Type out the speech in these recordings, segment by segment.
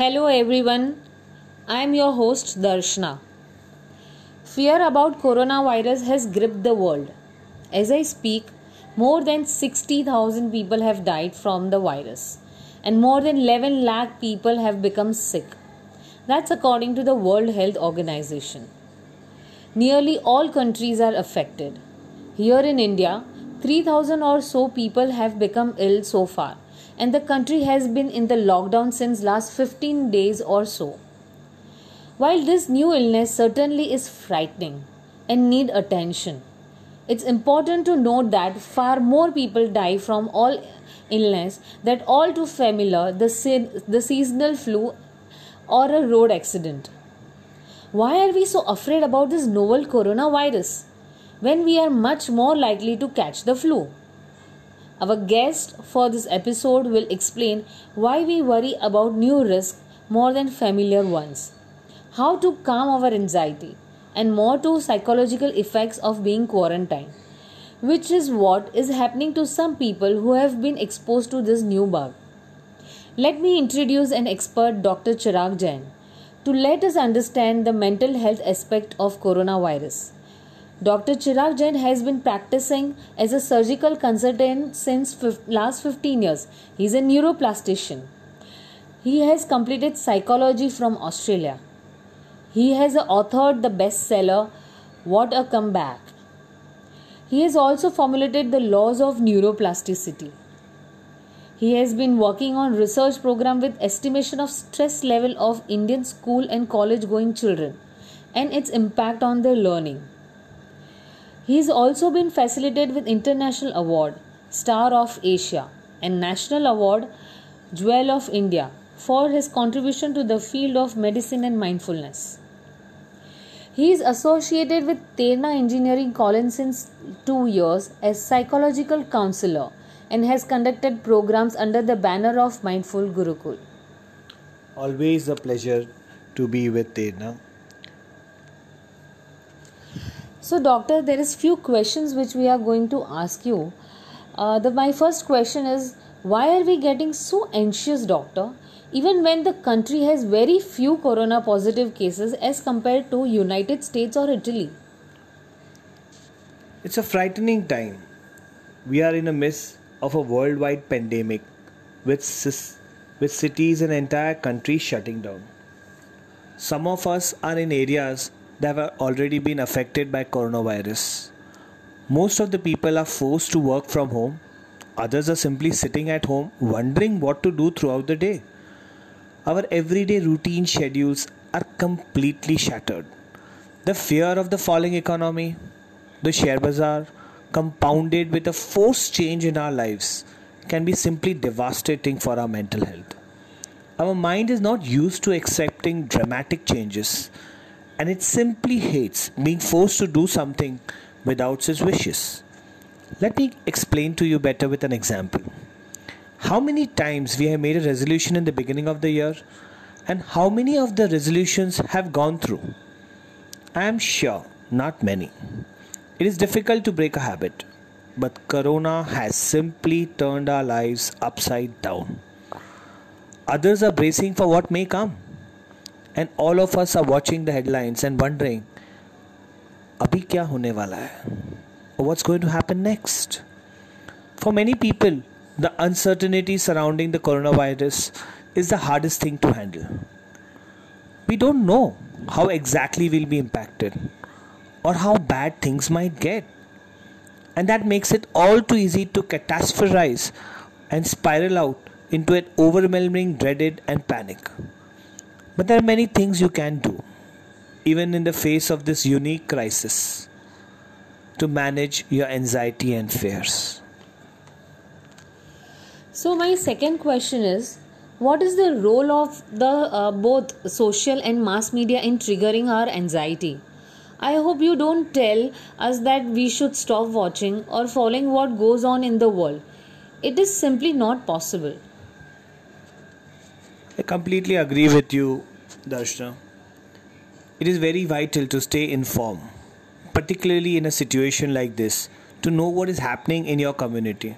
Hello everyone. I am your host Darshna. Fear about coronavirus has gripped the world. As I speak, more than 60,000 people have died from the virus and more than 11 lakh people have become sick. That's according to the World Health Organization. Nearly all countries are affected. Here in India, 3000 or so people have become ill so far and the country has been in the lockdown since last 15 days or so. While this new illness certainly is frightening and need attention, it's important to note that far more people die from all illness that all too familiar the, the seasonal flu or a road accident. Why are we so afraid about this novel coronavirus when we are much more likely to catch the flu? Our guest for this episode will explain why we worry about new risks more than familiar ones, how to calm our anxiety, and more to psychological effects of being quarantined, which is what is happening to some people who have been exposed to this new bug. Let me introduce an expert, Dr. Chirag Jain, to let us understand the mental health aspect of coronavirus. Dr. Chirag Jain has been practicing as a surgical consultant since last 15 years. He is a neuroplastician. He has completed psychology from Australia. He has authored the bestseller What a Comeback. He has also formulated the laws of neuroplasticity. He has been working on research program with estimation of stress level of Indian school and college going children and its impact on their learning. He has also been facilitated with International Award, Star of Asia, and National Award, Jewel of India, for his contribution to the field of medicine and mindfulness. He is associated with Terna Engineering College since two years as psychological counselor and has conducted programs under the banner of Mindful Gurukul. Always a pleasure to be with Terna. So, doctor, there is few questions which we are going to ask you. Uh, the my first question is why are we getting so anxious, doctor? Even when the country has very few corona positive cases as compared to United States or Italy. It's a frightening time. We are in the midst of a worldwide pandemic with, with cities and entire countries shutting down. Some of us are in areas that have already been affected by coronavirus. Most of the people are forced to work from home. Others are simply sitting at home wondering what to do throughout the day. Our everyday routine schedules are completely shattered. The fear of the falling economy, the share bazaar, compounded with a forced change in our lives, can be simply devastating for our mental health. Our mind is not used to accepting dramatic changes and it simply hates being forced to do something without its wishes. Let me explain to you better with an example. How many times we have made a resolution in the beginning of the year and how many of the resolutions have gone through? I am sure not many. It is difficult to break a habit, but Corona has simply turned our lives upside down. Others are bracing for what may come and all of us are watching the headlines and wondering abhi kya hone wala hai? What's going to happen next? For many people the uncertainty surrounding the coronavirus is the hardest thing to handle. We don't know how exactly we'll be impacted or how bad things might get. And that makes it all too easy to catastrophize and spiral out into an overwhelming dreaded and panic but there are many things you can do, even in the face of this unique crisis, to manage your anxiety and fears. So, my second question is what is the role of the uh, both social and mass media in triggering our anxiety? I hope you don't tell us that we should stop watching or following what goes on in the world. It is simply not possible. I completely agree with you, It is very vital to stay informed, particularly in a situation like this, to know what is happening in your community.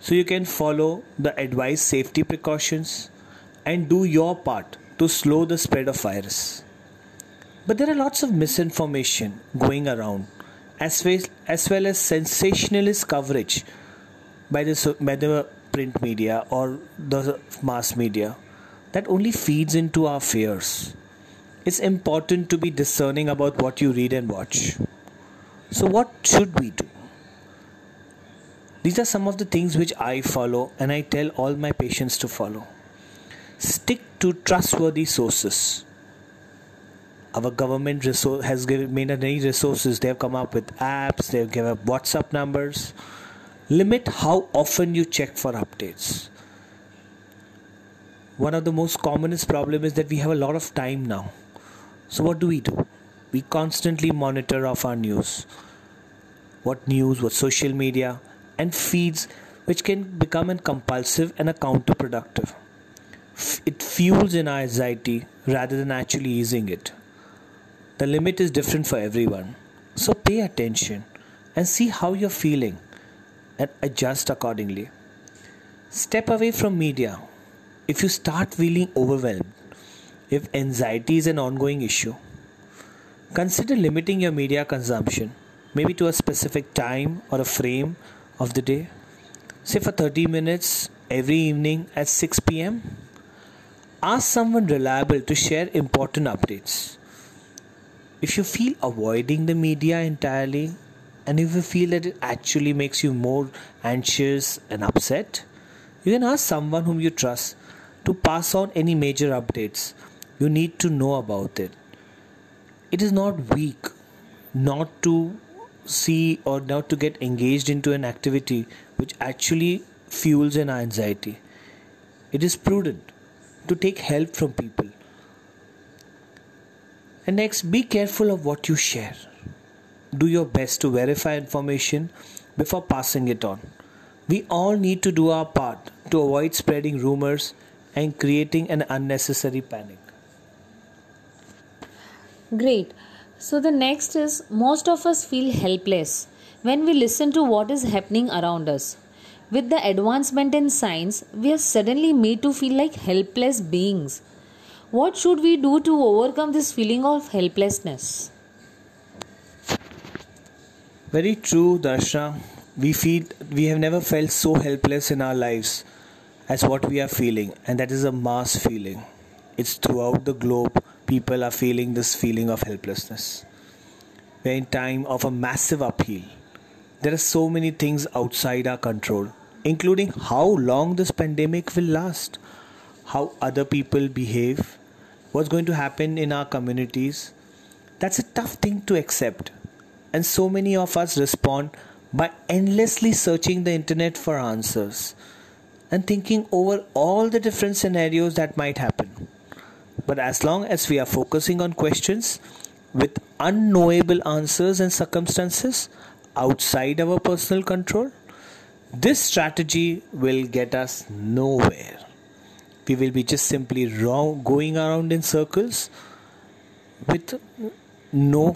So you can follow the advised safety precautions and do your part to slow the spread of virus. But there are lots of misinformation going around as well as, well as sensationalist coverage by the, by the print media or the mass media that only feeds into our fears. It's important to be discerning about what you read and watch. So, what should we do? These are some of the things which I follow and I tell all my patients to follow. Stick to trustworthy sources. Our government has given made many resources. They have come up with apps. They have given up WhatsApp numbers. Limit how often you check for updates. One of the most commonest problem is that we have a lot of time now. So what do we do? We constantly monitor of our news. What news, what social media, and feeds which can become a compulsive and a counterproductive. It fuels in our anxiety rather than actually easing it. The limit is different for everyone. So pay attention and see how you're feeling and adjust accordingly. Step away from media if you start feeling overwhelmed, if anxiety is an ongoing issue. Consider limiting your media consumption, maybe to a specific time or a frame of the day, say for 30 minutes every evening at 6 pm. Ask someone reliable to share important updates. If you feel avoiding the media entirely, and if you feel that it actually makes you more anxious and upset, you can ask someone whom you trust to pass on any major updates you need to know about it. It is not weak not to see or not to get engaged into an activity which actually fuels an anxiety. It is prudent to take help from people. And next, be careful of what you share. Do your best to verify information before passing it on. We all need to do our part to avoid spreading rumors and creating an unnecessary panic. Great. So, the next is most of us feel helpless when we listen to what is happening around us. With the advancement in science, we are suddenly made to feel like helpless beings. What should we do to overcome this feeling of helplessness? Very true, Darshana. We feel we have never felt so helpless in our lives as what we are feeling, and that is a mass feeling. It's throughout the globe people are feeling this feeling of helplessness. We're in time of a massive upheaval. There are so many things outside our control, including how long this pandemic will last, how other people behave, what's going to happen in our communities. That's a tough thing to accept. And so many of us respond by endlessly searching the internet for answers and thinking over all the different scenarios that might happen. But as long as we are focusing on questions with unknowable answers and circumstances outside our personal control, this strategy will get us nowhere. We will be just simply wrong, going around in circles with no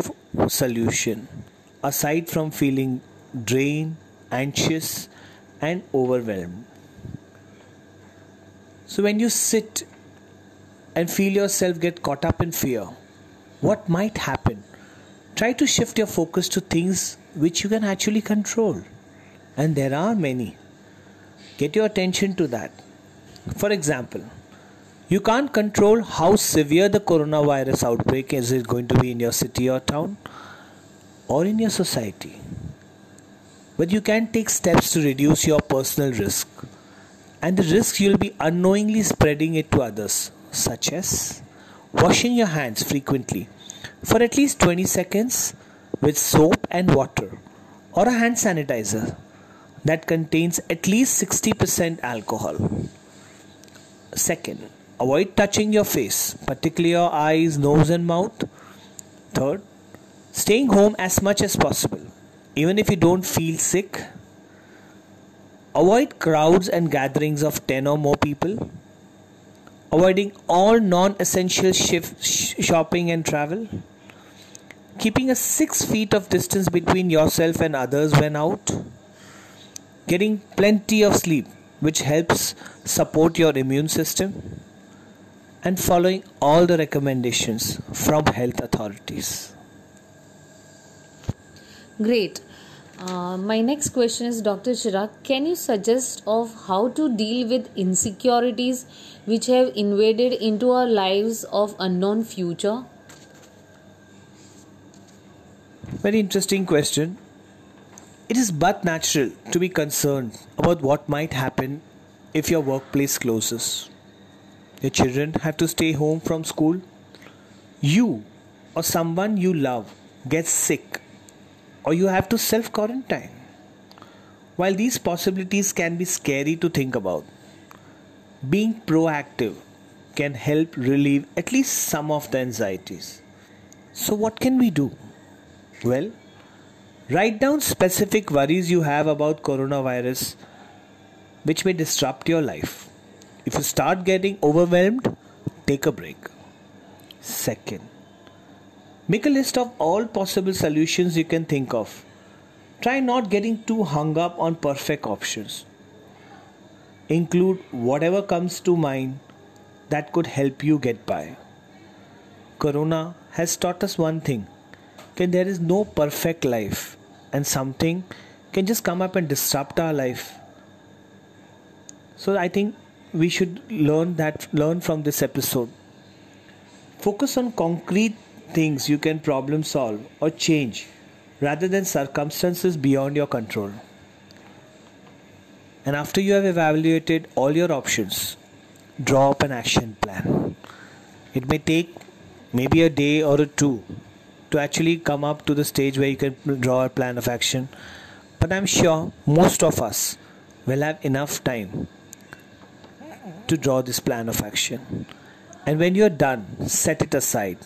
solution aside from feeling drained, anxious, and overwhelmed. So, when you sit and feel yourself get caught up in fear, what might happen? Try to shift your focus to things which you can actually control. And there are many. Get your attention to that. For example, you can't control how severe the coronavirus outbreak is going to be in your city or town or in your society. But you can take steps to reduce your personal risk and the risk you'll be unknowingly spreading it to others such as washing your hands frequently for at least 20 seconds with soap and water or a hand sanitizer that contains at least 60% alcohol. Second, avoid touching your face, particularly your eyes, nose, and mouth. Third, staying home as much as possible, even if you don't feel sick. Avoid crowds and gatherings of 10 or more people avoiding all non essential shopping and travel, keeping a six feet of distance between yourself and others when out, getting plenty of sleep, which helps support your immune system, and following all the recommendations from health authorities. Great. Uh, my next question is Dr. Chirag, can you suggest of how to deal with insecurities which have invaded into our lives of unknown future? Very interesting question. It is but natural to be concerned about what might happen if your workplace closes. Your children have to stay home from school. You or someone you love gets sick or you have to self quarantine. While these possibilities can be scary to think about, being proactive can help relieve at least some of the anxieties. So, what can we do? Well, write down specific worries you have about coronavirus which may disrupt your life. If you start getting overwhelmed, take a break. Second, Make a list of all possible solutions you can think of. Try not getting too hung up on perfect options. Include whatever comes to mind that could help you get by. Corona has taught us one thing that there is no perfect life and something can just come up and disrupt our life. So I think we should learn that learn from this episode. Focus on concrete things you can problem solve or change rather than circumstances beyond your control. And after you have evaluated all your options, draw up an action plan. It may take maybe a day or a two to actually come up to the stage where you can draw a plan of action. But I'm sure most of us will have enough time to draw this plan of action. And when you're done, set it aside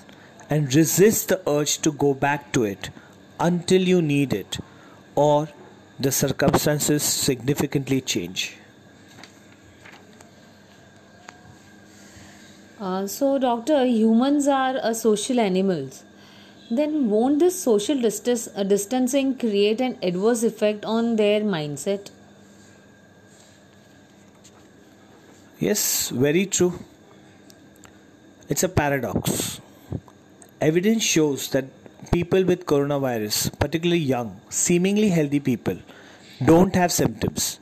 and resist the urge to go back to it until you need it or the circumstances significantly change. Uh, so, doctor, humans are uh, social animals. Then, won't this social distance, uh, distancing create an adverse effect on their mindset? Yes, very true. It's a paradox. Evidence shows that people with coronavirus, particularly young, seemingly healthy people, don't have symptoms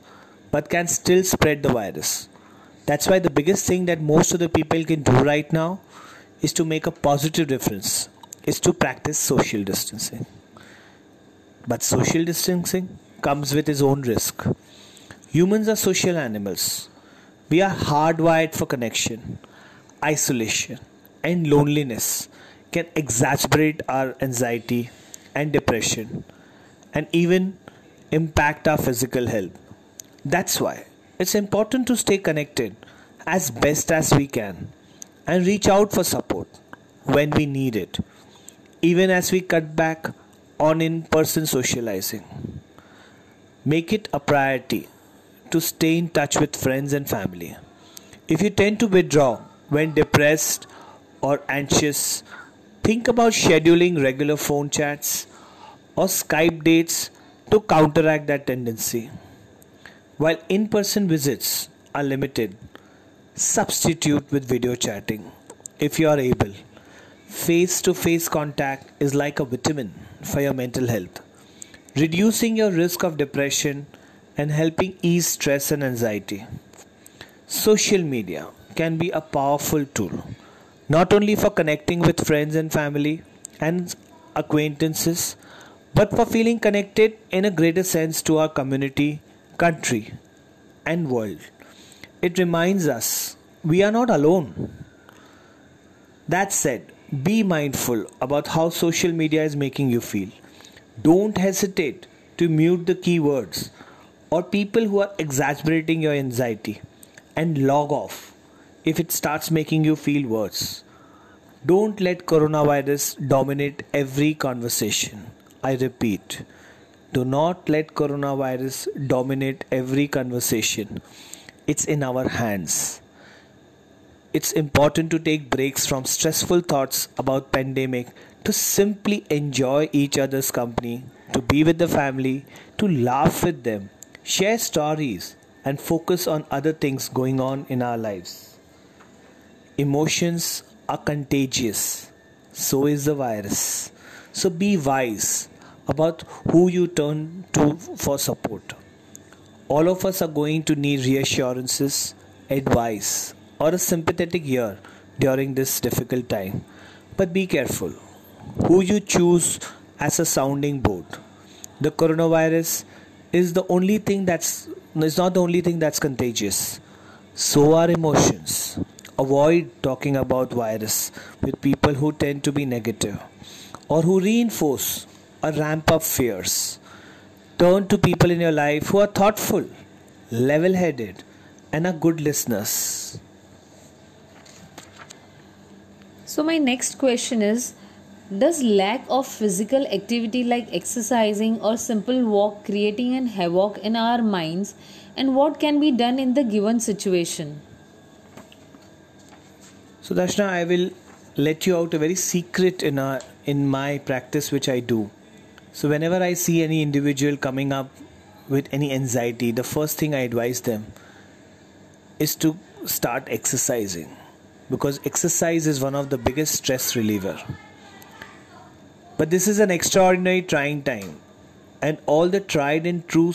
but can still spread the virus. That's why the biggest thing that most of the people can do right now is to make a positive difference, is to practice social distancing. But social distancing comes with its own risk. Humans are social animals. We are hardwired for connection, isolation, and loneliness can exacerbate our anxiety and depression and even impact our physical health. That's why it's important to stay connected as best as we can and reach out for support when we need it, even as we cut back on in person socializing. Make it a priority to stay in touch with friends and family. If you tend to withdraw when depressed or anxious, Think about scheduling regular phone chats or Skype dates to counteract that tendency. While in person visits are limited, substitute with video chatting if you are able. Face to face contact is like a vitamin for your mental health, reducing your risk of depression and helping ease stress and anxiety. Social media can be a powerful tool not only for connecting with friends and family and acquaintances, but for feeling connected in a greater sense to our community, country, and world. It reminds us we are not alone. That said, be mindful about how social media is making you feel. Don't hesitate to mute the keywords or people who are exaggerating your anxiety and log off if it starts making you feel worse. Don't let coronavirus dominate every conversation. I repeat, do not let coronavirus dominate every conversation. It's in our hands. It's important to take breaks from stressful thoughts about pandemic to simply enjoy each other's company, to be with the family, to laugh with them, share stories and focus on other things going on in our lives. Emotions are contagious, so is the virus. So be wise about who you turn to for support. All of us are going to need reassurances, advice, or a sympathetic ear during this difficult time. But be careful who you choose as a sounding board. The coronavirus is the only thing that's is not the only thing that's contagious. So are emotions. Avoid talking about virus with people who tend to be negative or who reinforce or ramp up fears. Turn to people in your life who are thoughtful, level headed, and are good listeners. So, my next question is Does lack of physical activity like exercising or simple walk creating an havoc in our minds and what can be done in the given situation? So, Dashna, I will let you out a very secret in, our, in my practice which I do. So, whenever I see any individual coming up with any anxiety, the first thing I advise them is to start exercising because exercise is one of the biggest stress reliever. But this is an extraordinary trying time, and all the tried and true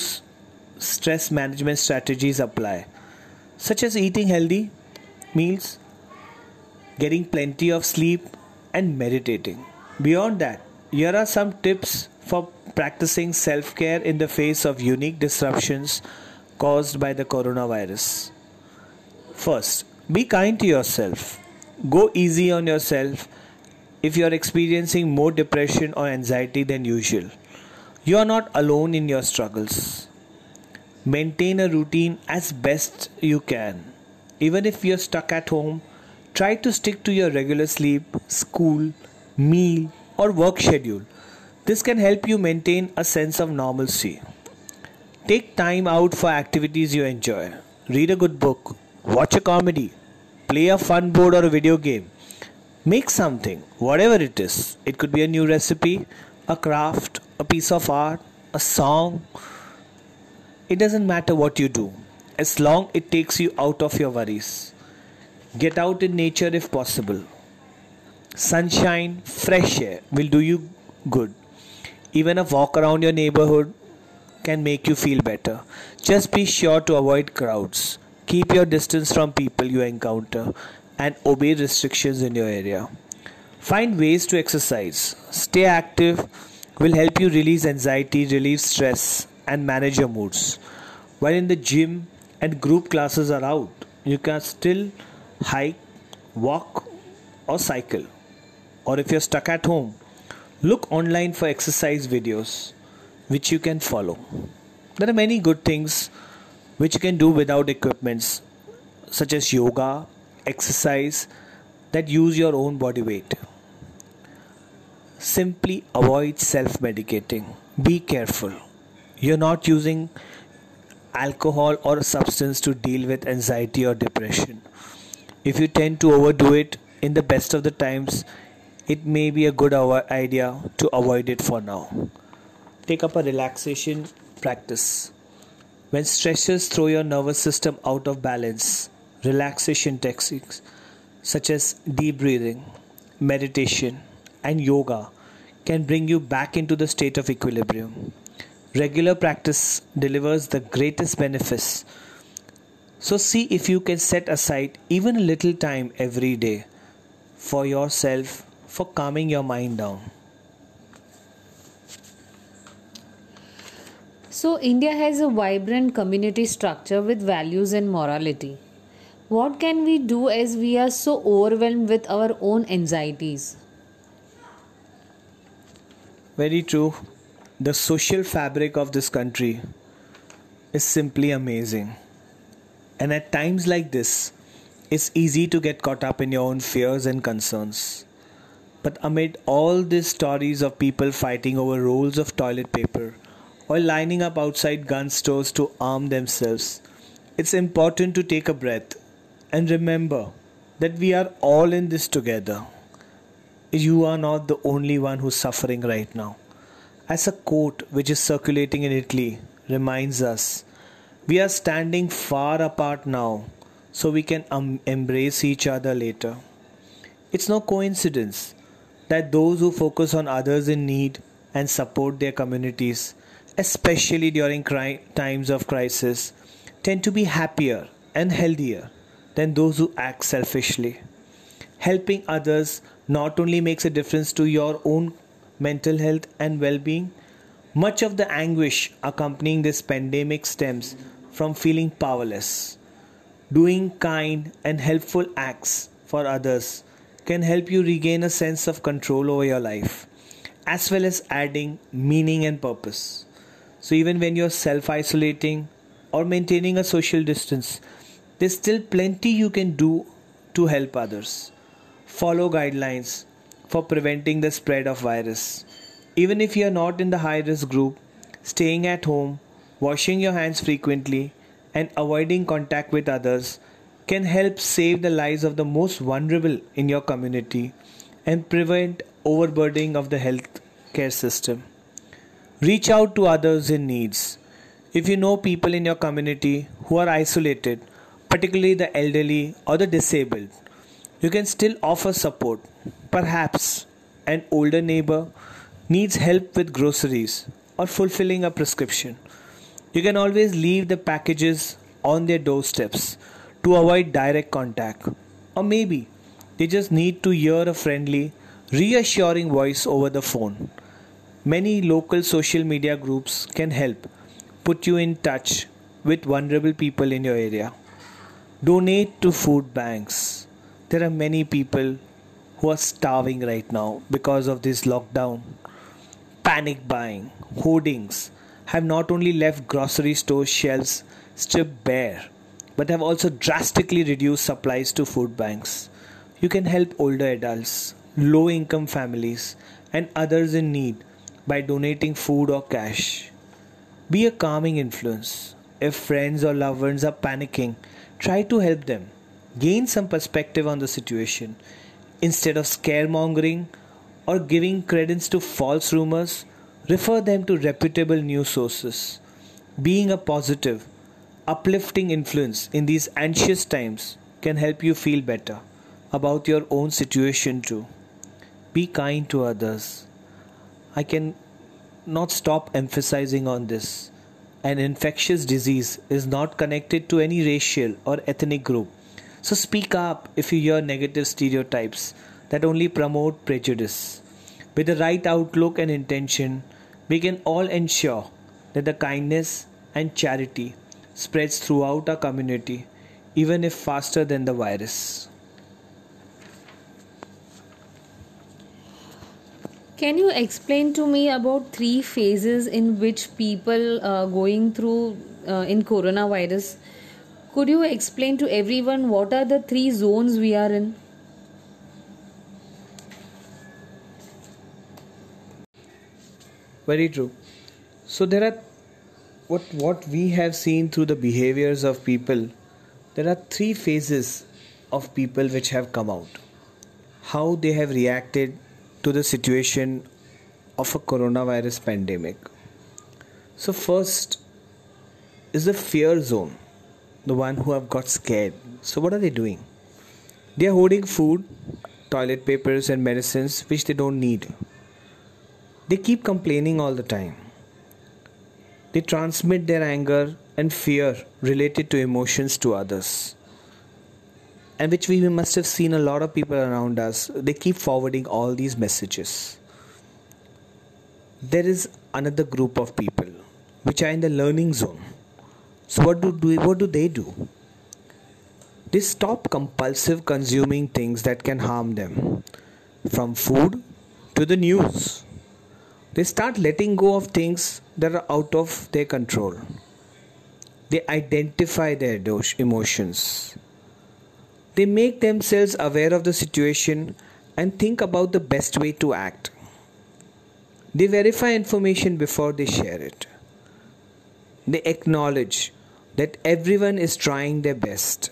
stress management strategies apply, such as eating healthy meals, getting plenty of sleep, and meditating. Beyond that, here are some tips for practicing self care in the face of unique disruptions caused by the coronavirus. First, be kind to yourself. Go easy on yourself if you are experiencing more depression or anxiety than usual. You are not alone in your struggles. Maintain a routine as best you can. Even if you're stuck at home, try to stick to your regular sleep, school, meal, or work schedule. This can help you maintain a sense of normalcy. Take time out for activities you enjoy. Read a good book, watch a comedy, play a fun board or a video game. Make something, whatever it is. It could be a new recipe, a craft, a piece of art, a song. It doesn't matter what you do, as long it takes you out of your worries. Get out in nature if possible. Sunshine, fresh air will do you good. Even a walk around your neighborhood can make you feel better. Just be sure to avoid crowds. Keep your distance from people you encounter and obey restrictions in your area. Find ways to exercise. Stay active will help you release anxiety, relieve stress, and manage your moods. While in the gym and group classes are out, you can still hike, walk, or cycle. Or if you're stuck at home, look online for exercise videos which you can follow. There are many good things which you can do without equipments such as yoga, exercise that use your own body weight. Simply avoid self medicating. Be careful. You're not using alcohol or substance to deal with anxiety or depression. If you tend to overdo it in the best of the times, it may be a good idea to avoid it for now. Take up a relaxation practice. When stresses throw your nervous system out of balance, relaxation techniques such as deep breathing, meditation, and yoga can bring you back into the state of equilibrium. Regular practice delivers the greatest benefits. So, see if you can set aside even a little time every day for yourself for calming your mind down. So, India has a vibrant community structure with values and morality. What can we do as we are so overwhelmed with our own anxieties? Very true. The social fabric of this country is simply amazing. And at times like this, it's easy to get caught up in your own fears and concerns. But amid all these stories of people fighting over rolls of toilet paper, or lining up outside gun stores to arm themselves, it's important to take a breath and remember that we are all in this together. You are not the only one who's suffering right now. As a quote which is circulating in Italy reminds us, we are standing far apart now, so we can um, embrace each other later. It's no coincidence that those who focus on others in need and support their communities, especially during cri- times of crisis, tend to be happier and healthier than those who act selfishly. Helping others not only makes a difference to your own mental health and well being, much of the anguish accompanying this pandemic stems from feeling powerless. Doing kind and helpful acts for others can help you regain a sense of control over your life, as well as adding meaning and purpose. So, even when you're self isolating or maintaining a social distance, there's still plenty you can do to help others. Follow guidelines for preventing the spread of virus. Even if you are not in the high risk group, staying at home, washing your hands frequently, and avoiding contact with others can help save the lives of the most vulnerable in your community and prevent overburdening of the health care system. Reach out to others in needs. If you know people in your community who are isolated, particularly the elderly or the disabled, you can still offer support. Perhaps an older neighbor needs help with groceries or fulfilling a prescription. You can always leave the packages on their doorsteps to avoid direct contact. Or maybe they just need to hear a friendly, reassuring voice over the phone. Many local social media groups can help put you in touch with vulnerable people in your area. Donate to food banks. There are many people who are starving right now because of this lockdown. Panic buying, hoardings have not only left grocery store shelves stripped bare, but have also drastically reduced supplies to food banks. You can help older adults, low income families, and others in need by donating food or cash. Be a calming influence. If friends or loved ones are panicking, try to help them. Gain some perspective on the situation. Instead of scaremongering or giving credence to false rumors, refer them to reputable news sources. Being a positive, uplifting influence in these anxious times can help you feel better about your own situation too. Be kind to others. I can not stop emphasizing on this. An infectious disease is not connected to any racial or ethnic group. So speak up if you hear negative stereotypes that only promote prejudice. With the right outlook and intention, we can all ensure that the kindness and charity spreads throughout our community, even if faster than the virus. Can you explain to me about three phases in which people uh, going through uh, in coronavirus? Could you explain to everyone what are the three zones we are in? Very true. So there are what what we have seen through the behaviors of people. There are three phases of people which have come out. How they have reacted to the situation of a coronavirus pandemic. So first is the fear zone, the one who have got scared. So what are they doing? They are hoarding food, toilet papers and medicines which they don't need they keep complaining all the time. They transmit their anger and fear related to emotions to others. And which we must have seen a lot of people around us, they keep forwarding all these messages. There is another group of people which are in the learning zone. So, what do, do what do they do? They stop compulsive consuming things that can harm them, from food to the news they start letting go of things that are out of their control. They identify their emotions. They make themselves aware of the situation and think about the best way to act. They verify information before they share it. They acknowledge that everyone is trying their best.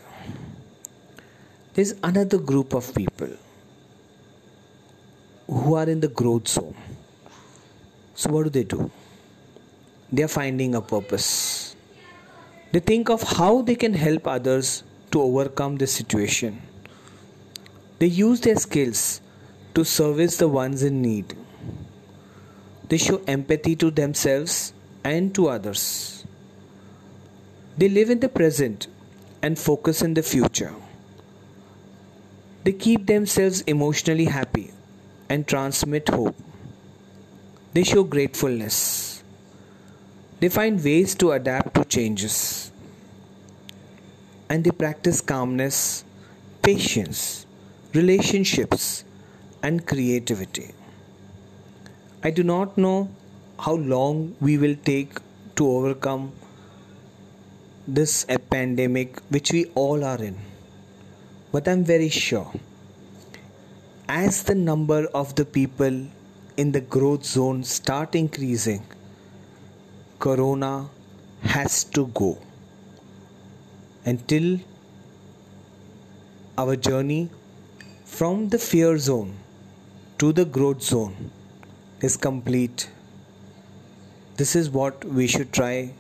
There's another group of people who are in the growth zone so, what do they do? They are finding a purpose. They think of how they can help others to overcome this situation. They use their skills to service the ones in need. They show empathy to themselves and to others. They live in the present and focus in the future. They keep themselves emotionally happy and transmit hope. They show gratefulness. They find ways to adapt to changes. And they practice calmness, patience, relationships, and creativity. I do not know how long we will take to overcome this pandemic which we all are in. But I'm very sure as the number of the people in the growth zone start increasing, Corona has to go. Until our journey from the fear zone to the growth zone is complete. This is what we should try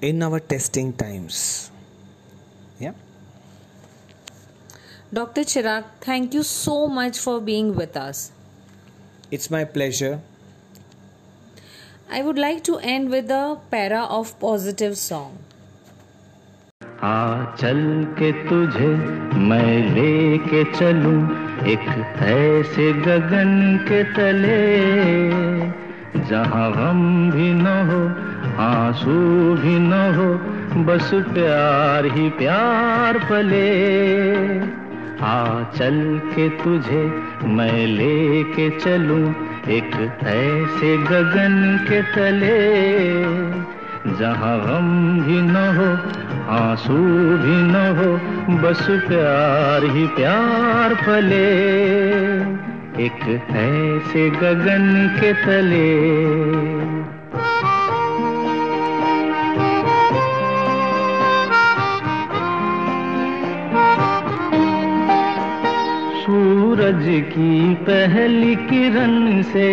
in our testing times. Yeah. Dr. Chirag, thank you so much for being with us. It's my pleasure. I would like to end with a para of positive song. आ चल के तुझे मैं लेके चलूँ एक ऐसे गगन के तले जहाँ गम भी न हो आँसू भी न हो बस प्यार ही प्यार पले आ, चल के तुझे मैं लेके चलूँ एक ऐसे गगन के तले। जहाँ गम भी न हो, आँसू भी न हो, बस प्यार ही प्यार पले एक ऐसे गगन के तले। सूरज की पहली किरण से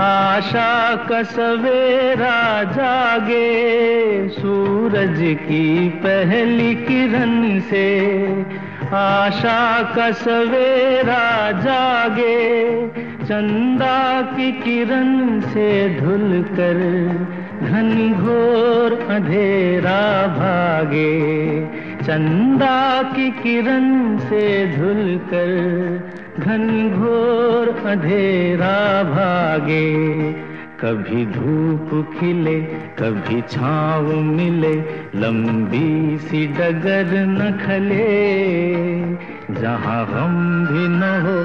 आशा का सवेरा जागे। सूरज की पहली किरण से आशा का सवेरा जागे। चंदा की किरण से धुल कर घन घोर अंधेरा भागे। चंदा की किरण से धुल कर घन अंधेरा भागे। कभी धूप खिले, कभी छाव मिले, लंबी सी डगर न खले। जहाँ गम भी न हो,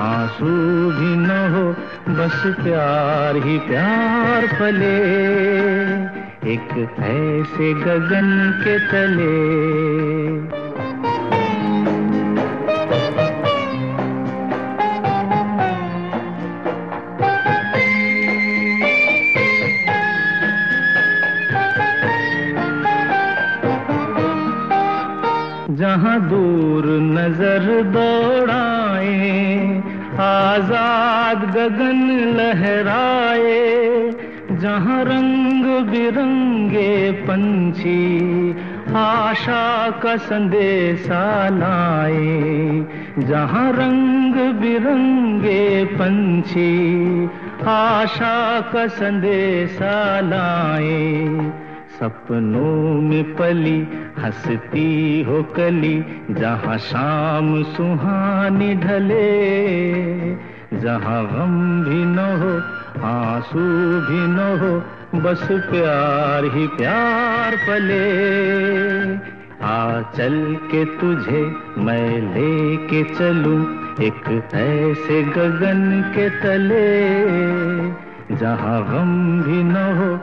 आँसू भी न हो, बस प्यार ही प्यार पले। एक ऐसे गगन के तले। जहाँ दूर नज़र दौड़ाए आज़ाद गगन लहराए जहाँ रंग बिरंगे पंछी, आशा का संदेशा लाए। जहाँ रंग बिरंगे पंछी, आशा का संदेशा लाए। सपनों में पली हंसती हो कली, जहाँ शाम सुहानी ढले। जहाँ गम भी न हो, आँसू भी न हो बस प्यार ही प्यार पले। आ, चल के तुझे मैं लेके चलूँ एक ऐसे गगन के तले। जहाँ गम भी न हो,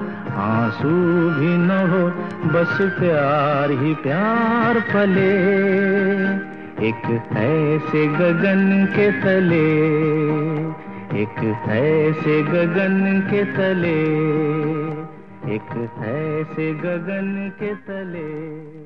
आँसू भी न हो, बस प्यार ही प्यार पले। एक ऐसे गगन के तले। एक ऐसे गगन के तले एक ऐसे गगन के तले।